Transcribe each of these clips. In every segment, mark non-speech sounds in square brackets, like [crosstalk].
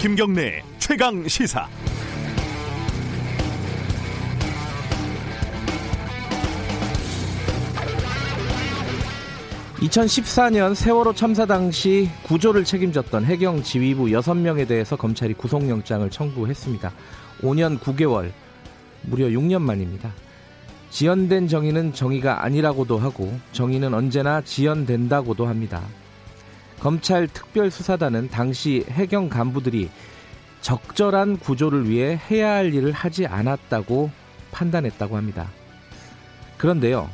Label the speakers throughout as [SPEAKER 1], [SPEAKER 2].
[SPEAKER 1] 김경래 최강 시사.
[SPEAKER 2] (2014년) 세월호 참사 당시 구조를 책임졌던 해경 지휘부 6명에 대해서 검찰이 구속영장을 청구했습니다. 5년 9개월, 무려 6년 만입니다. 지연된 정의는 정의가 아니라고도 하고 정의는 언제나 지연된다고도 합니다. 검찰 특별수사단은 당시 해경 간부들이 적절한 구조를 위해 해야 할 일을 하지 않았다고 판단했다고 합니다. 그런데요,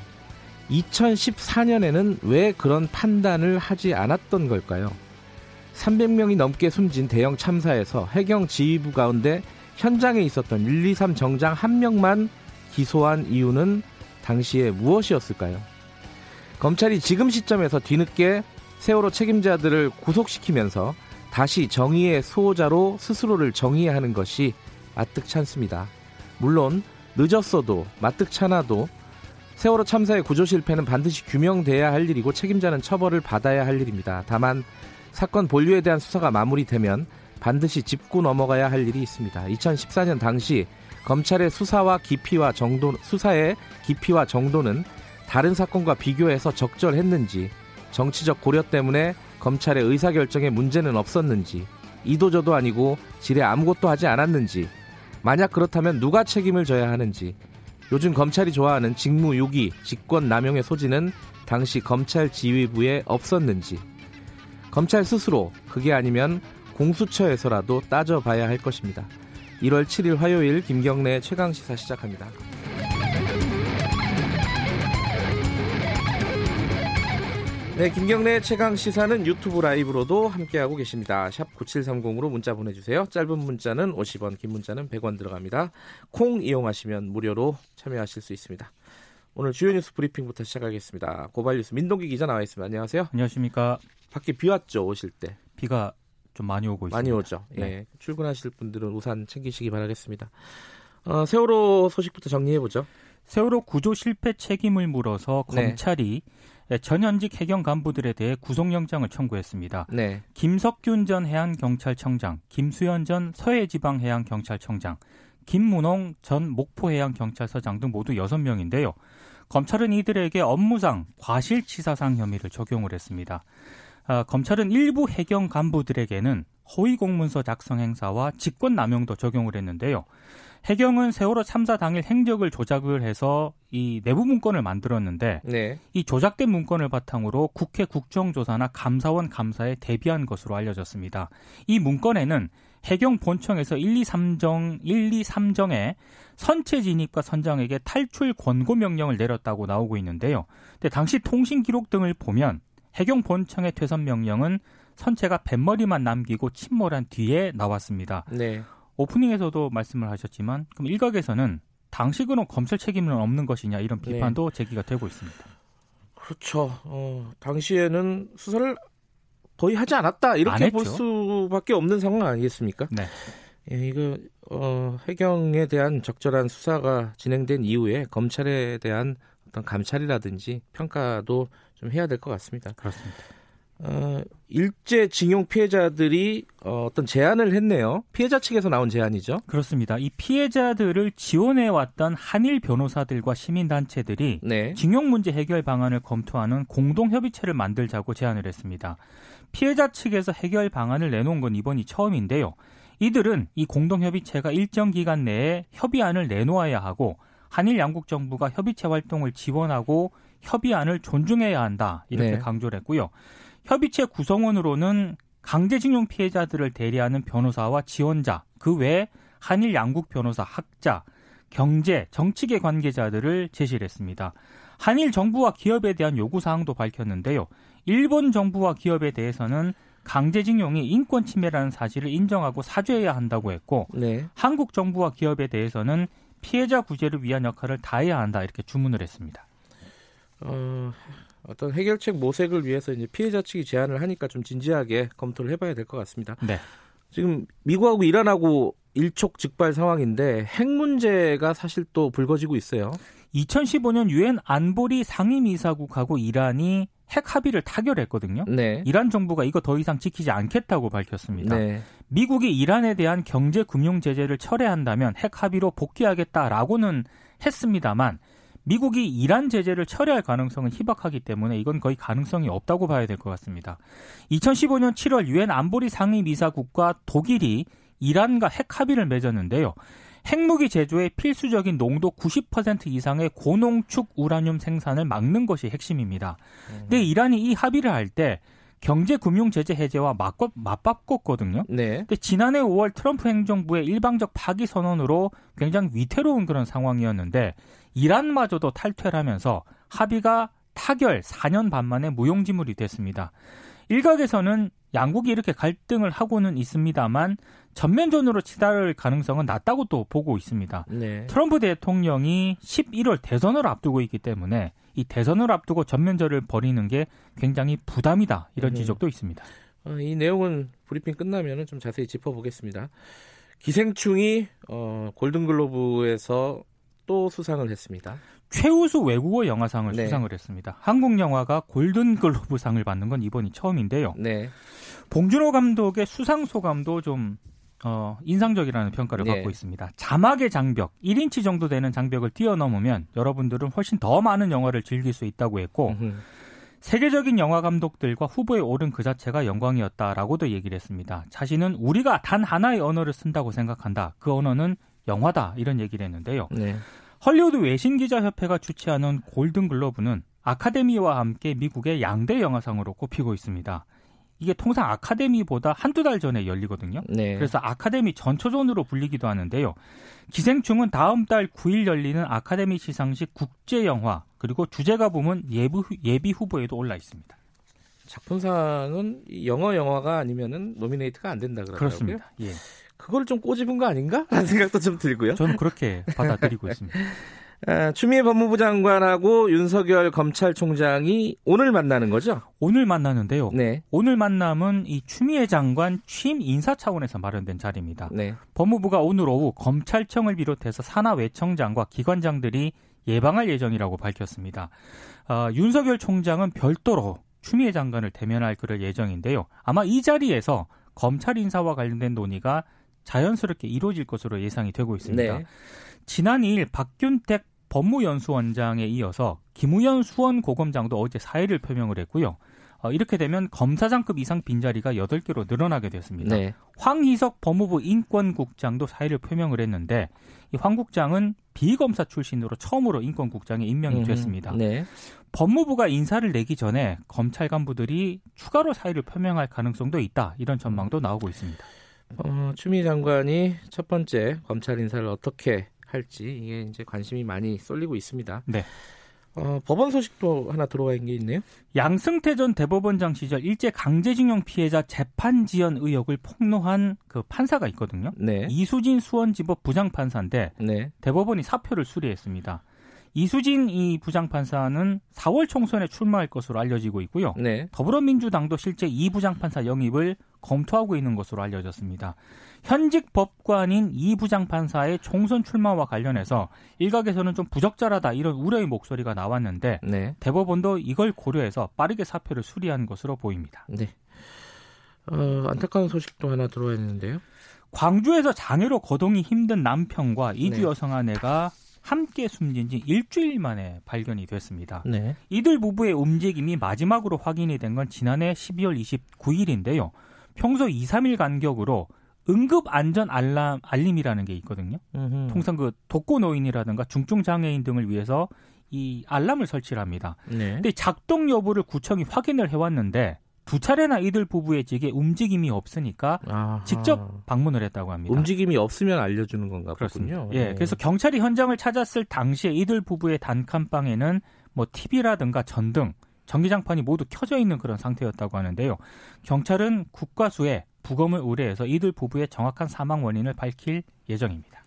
[SPEAKER 2] 2014년에는 왜 그런 판단을 하지 않았던 걸까요? 300명이 넘게 숨진 대형 참사에서 해경 지휘부 가운데 현장에 있었던 123 정장 한 명만 기소한 이유는 당시에 무엇이었을까요? 검찰이 지금 시점에서 뒤늦게 세월호 책임자들을 구속시키면서 다시 정의의 수호자로 스스로를 정의하는 것이 마뜩찮습니다. 물론 늦었어도 마뜩찮아도 세월호 참사의 구조 실패는 반드시 규명돼야 할 일이고 책임자는 처벌을 받아야 할 일입니다. 다만 사건 본류에 대한 수사가 마무리되면 반드시 짚고 넘어가야 할 일이 있습니다. 2014년 당시 검찰의 수사와 깊이와 정도 수사의 깊이와 정도는 다른 사건과 비교해서 적절했는지 정치적 고려 때문에 검찰의 의사결정에 문제는 없었는지 이도저도 아니고 질에 아무것도 하지 않았는지 만약 그렇다면 누가 책임을 져야 하는지 요즘 검찰이 좋아하는 직무유기, 직권남용의 소지는 당시 검찰 지휘부에 없었는지 검찰 스스로 그게 아니면 공수처에서라도 따져봐야 할 것입니다. 1월 7일 화요일 김경래 최강 시사 시작합니다. 네, 김경래 최강 시사는 유튜브 라이브로도 함께하고 계십니다. 샵 9730으로 문자 보내주세요. 짧은 문자는 50원, 긴 문자는 100원 들어갑니다. 콩 이용하시면 무료로 참여하실 수 있습니다. 오늘 주요 뉴스 브리핑부터 시작하겠습니다. 고발 뉴스 민동기 기자 나와 있습니다. 안녕하세요.
[SPEAKER 3] 안녕하십니까.
[SPEAKER 2] 밖에 비 왔죠, 오실 때.
[SPEAKER 3] 비가 좀 많이 오고 있습니다.
[SPEAKER 2] 많이 오죠. 네. 예. 출근하실 분들은 우산 챙기시기 바라겠습니다. 어, 세월호 소식부터 정리해 보죠.
[SPEAKER 3] 세월호 구조 실패 책임을 물어서 네. 검찰이 전현직 해경 간부들에 대해 구속영장을 청구했습니다. 네. 김석균 전 해안경찰청장, 김수현 전 서해지방해양경찰청장, 김문홍 전 목포해양경찰서장 등 모두 6명인데요. 검찰은 이들에게 업무상 과실치사상 혐의를 적용을 했습니다. 아, 검찰은 일부 해경 간부들에게는 허위 공문서 작성 행사와 직권 남용도 적용을 했는데요. 해경은 세월호 참사 당일 행적을 조작을 해서 이 내부 문건을 만들었는데 네. 이 조작된 문건을 바탕으로 국회 국정조사나 감사원 감사에 대비한 것으로 알려졌습니다. 이 문건에는 해경 본청에서 1, 2, 3정 1, 2, 3정에 선체 진입과 선장에게 탈출 권고 명령을 내렸다고 나오고 있는데요. 근데 당시 통신 기록 등을 보면 해경 본청의 퇴선 명령은 선체가 뱃머리만 남기고 침몰한 뒤에 나왔습니다. 네. 오프닝에서도 말씀을 하셨지만 그럼 일각에서는 당시그는 검찰 책임은 없는 것이냐 이런 네. 비판도 네. 제기가 되고 있습니다.
[SPEAKER 2] 그렇죠. 어, 당시에는 수사를 거의 하지 않았다 이렇게 볼 수밖에 없는 상황 아니겠습니까? 네. 예, 이거 어, 해경에 대한 적절한 수사가 진행된 이후에 검찰에 대한 어떤 감찰이라든지 평가도 좀 해야 될 것 같습니다.
[SPEAKER 3] 그렇습니다.
[SPEAKER 2] 어, 일제 징용 피해자들이 어, 어떤 제안을 했네요. 피해자 측에서 나온 제안이죠.
[SPEAKER 3] 그렇습니다. 이 피해자들을 지원해 왔던 한일 변호사들과 시민 단체들이 네. 징용 문제 해결 방안을 검토하는 공동 협의체를 만들자고 제안을 했습니다. 피해자 측에서 해결 방안을 내놓은 건 이번이 처음인데요. 이들은 이 공동 협의체가 일정 기간 내에 협의안을 내놓아야 하고 한일 양국 정부가 협의체 활동을 지원하고 협의안을 존중해야 한다 이렇게 네. 강조를 했고요. 협의체 구성원으로는 강제징용 피해자들을 대리하는 변호사와 지원자, 그 외에 한일 양국 변호사, 학자, 경제, 정치계 관계자들을 제시를 했습니다. 한일 정부와 기업에 대한 요구 사항도 밝혔는데요. 일본 정부와 기업에 대해서는 강제징용이 인권 침해라는 사실을 인정하고 사죄해야 한다고 했고 네. 한국 정부와 기업에 대해서는 피해자 구제를 위한 역할을 다해야 한다 이렇게 주문을 했습니다.
[SPEAKER 2] 어, 어떤 해결책 모색을 위해서 이제 피해자 측이 제안을 하니까 좀 진지하게 검토를 해봐야 될 것 같습니다. 네. 지금 미국하고 이란하고 일촉즉발 상황인데 핵 문제가 사실 또 불거지고 있어요.
[SPEAKER 3] 2015년 유엔 안보리 상임이사국하고 이란이 핵 합의를 타결했거든요. 네. 이란 정부가 이거 더 이상 지키지 않겠다고 밝혔습니다. 네. 미국이 이란에 대한 경제 금융 제재를 철회한다면 핵 합의로 복귀하겠다라고는 했습니다만 미국이 이란 제재를 철회할 가능성은 희박하기 때문에 이건 거의 가능성이 없다고 봐야 될 것 같습니다. 2015년 7월 유엔 안보리 상임 이사국과 독일이 이란과 핵 합의를 맺었는데요. 핵무기 제조의 필수적인 농도 90% 이상의 고농축 우라늄 생산을 막는 것이 핵심입니다. 근데 이란이 이 합의를 할 때 경제 금융 제재 해제와 맞고, 맞바꿨거든요. 네. 근데 지난해 5월 트럼프 행정부의 일방적 파기 선언으로 굉장히 위태로운 그런 상황이었는데 이란마저도 탈퇴를 하면서 합의가 타결 4년 반 만에 무용지물이 됐습니다. 일각에서는 양국이 이렇게 갈등을 하고는 있습니다만 전면전으로 치달을 가능성은 낮다고 또 보고 있습니다. 네. 트럼프 대통령이 11월 대선을 앞두고 있기 때문에 이 대선을 앞두고 전면전을 벌이는 게 굉장히 부담이다 이런 네. 지적도 있습니다.
[SPEAKER 2] 어, 이 내용은 브리핑 끝나면 좀 자세히 짚어보겠습니다. 기생충이 어, 골든글로브에서 또 수상을 했습니다.
[SPEAKER 3] 최우수 외국어 영화상을 네. 수상을 했습니다. 한국 영화가 골든글로브상을 받는 건 이번이 처음인데요. 네. 봉준호 감독의 수상 소감도 좀 어, 인상적이라는 평가를 네. 받고 있습니다. 자막의 장벽, 1인치 정도 되는 장벽을 뛰어넘으면 여러분들은 훨씬 더 많은 영화를 즐길 수 있다고 했고 음흠. 세계적인 영화 감독들과 후보에 오른 그 자체가 영광이었다라고도 얘기를 했습니다. 자신은 우리가 단 하나의 언어를 쓴다고 생각한다. 그 언어는 영화다. 이런 얘기를 했는데요. 네. 헐리우드 외신 기자 협회가 주최하는 골든글러브는 아카데미와 함께 미국의 양대 영화상으로 꼽히고 있습니다. 이게 통상 아카데미보다 한두 달 전에 열리거든요. 네. 그래서 아카데미 전초전으로 불리기도 하는데요. 기생충은 다음 달 9일 열리는 아카데미 시상식 국제 영화 그리고 주제가 부문 예부, 예비 후보에도 올라 있습니다.
[SPEAKER 2] 작품상은 영어 영화가 아니면은 노미네이트가 안 된다 그러더라고요.
[SPEAKER 3] 그렇습니다. 예.
[SPEAKER 2] 그걸 좀 꼬집은 거 아닌가? 라는 생각도 좀 들고요.
[SPEAKER 3] 저는 그렇게 받아들이고 있습니다. [laughs]
[SPEAKER 2] 아, 추미애 법무부 장관하고 윤석열 검찰총장이 오늘 만나는 거죠?
[SPEAKER 3] 오늘 만나는데요. 네. 오늘 만남은 이 추미애 장관 취임 인사 차원에서 마련된 자리입니다. 네. 법무부가 오늘 오후 검찰청을 비롯해서 산하 외청장과 기관장들이 예방할 예정이라고 밝혔습니다. 어, 윤석열 총장은 별도로 추미애 장관을 대면할 그럴 예정인데요. 아마 이 자리에서 검찰 인사와 관련된 논의가 자연스럽게 이루어질 것으로 예상이 되고 있습니다. 네. 지난 2일 박균택 법무연수원장에 이어서 김우현 수원고검장도 어제 사의를 표명을 했고요. 어, 이렇게 되면 검사장급 이상 빈자리가 8개로 늘어나게 됐습니다. 네. 황희석 법무부 인권국장도 사의를 표명을 했는데 이 황 국장은 비검사 출신으로 처음으로 인권국장에 임명이 음, 됐습니다. 네. 법무부가 인사를 내기 전에 검찰 간부들이 추가로 사의를 표명할 가능성도 있다. 이런 전망도 나오고 있습니다.
[SPEAKER 2] 어, 추미 장관이 첫 번째 검찰 인사를 어떻게 할지 이게 이제 관심이 많이 쏠리고 있습니다. 네. 어, 법원 소식도 하나 들어와 있는 게 있네요.
[SPEAKER 3] 양승태 전 대법원장 시절 일제 강제징용 피해자 재판 지연 의혹을 폭로한 그 판사가 있거든요. 네. 이수진 수원지법 부장판사인데 네. 대법원이 사표를 수리했습니다. 이수진 이 부장판사는 4월 총선에 출마할 것으로 알려지고 있고요. 네. 더불어민주당도 실제 이 부장판사 영입을 검토하고 있는 것으로 알려졌습니다. 현직 법관인 이 부장판사의 총선 출마와 관련해서 일각에서는 좀 부적절하다 이런 우려의 목소리가 나왔는데 네. 대법원도 이걸 고려해서 빠르게 사표를 수리한 것으로 보입니다. 네.
[SPEAKER 2] 어, 안타까운 소식도 하나 들어와 있는데요.
[SPEAKER 3] 광주에서 장애로 거동이 힘든 남편과 이주 네. 여성 아내가 함께 숨진 지 일주일 만에 발견이 됐습니다. 네. 이들 부부의 움직임이 마지막으로 확인이 된 건 지난해 12월 29일인데요. 평소 2, 3일 간격으로 응급 안전 알람 알림이라는 게 있거든요. 음흠. 통상 그 독거 노인이라든가 중증 장애인 등을 위해서 이 알람을 설치를 합니다. 네. 근데 작동 여부를 구청이 확인을 해왔는데 두 차례나 이들 부부의 집에 움직임이 없으니까 아하. 직접 방문을 했다고 합니다.
[SPEAKER 2] 움직임이 없으면 알려주는 건가
[SPEAKER 3] 그렇습니다. 보군요. 예, 네. 그래서 경찰이 현장을 찾았을 당시에 이들 부부의 단칸방에는 뭐 TV라든가 전등, 전기장판이 모두 켜져 있는 그런 상태였다고 하는데요. 경찰은 국과수에 부검을 의뢰해서 이들 부부의 정확한 사망 원인을 밝힐 예정입니다.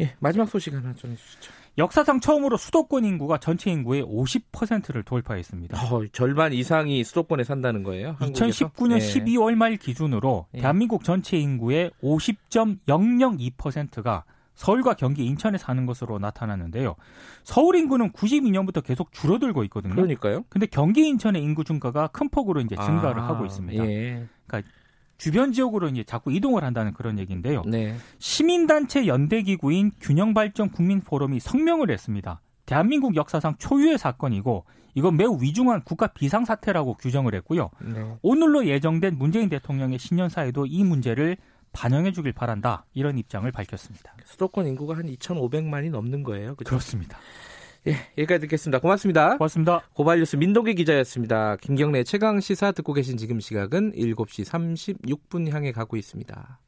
[SPEAKER 2] 예, 마지막 소식 하나 좀 해주시죠.
[SPEAKER 3] 역사상 처음으로 수도권 인구가 전체 인구의 50%를 돌파했습니다.
[SPEAKER 2] 어, 절반 이상이 수도권에 산다는 거예요?
[SPEAKER 3] 한국에서? 2019년 네. 12월 말 기준으로 네. 대한민국 전체 인구의 50.002%가 서울과 경기, 인천에 사는 것으로 나타났는데요. 서울 인구는 92년부터 계속 줄어들고 있거든요.
[SPEAKER 2] 그러니까요.
[SPEAKER 3] 근데 경기, 인천의 인구 증가가 큰 폭으로 이제 증가를 아, 하고 있습니다. 예. 그러니까 주변 지역으로 이제 자꾸 이동을 한다는 그런 얘기인데요. 네. 시민단체 연대기구인 균형발전 국민포럼이 성명을 했습니다. 대한민국 역사상 초유의 사건이고 이건 매우 위중한 국가 비상사태라고 규정을 했고요. 네. 오늘로 예정된 문재인 대통령의 신년사에도 이 문제를 반영해 주길 바란다. 이런 입장을 밝혔습니다.
[SPEAKER 2] 수도권 인구가 한 2,500만이 넘는 거예요.
[SPEAKER 3] 그렇죠? 그렇습니다.
[SPEAKER 2] 예, 여기까지 듣겠습니다. 고맙습니다.
[SPEAKER 3] 고맙습니다.
[SPEAKER 2] 고발뉴스 민동기 기자였습니다. 김경래 최강 시사 듣고 계신 지금 시각은 7시 36분 향해 가고 있습니다.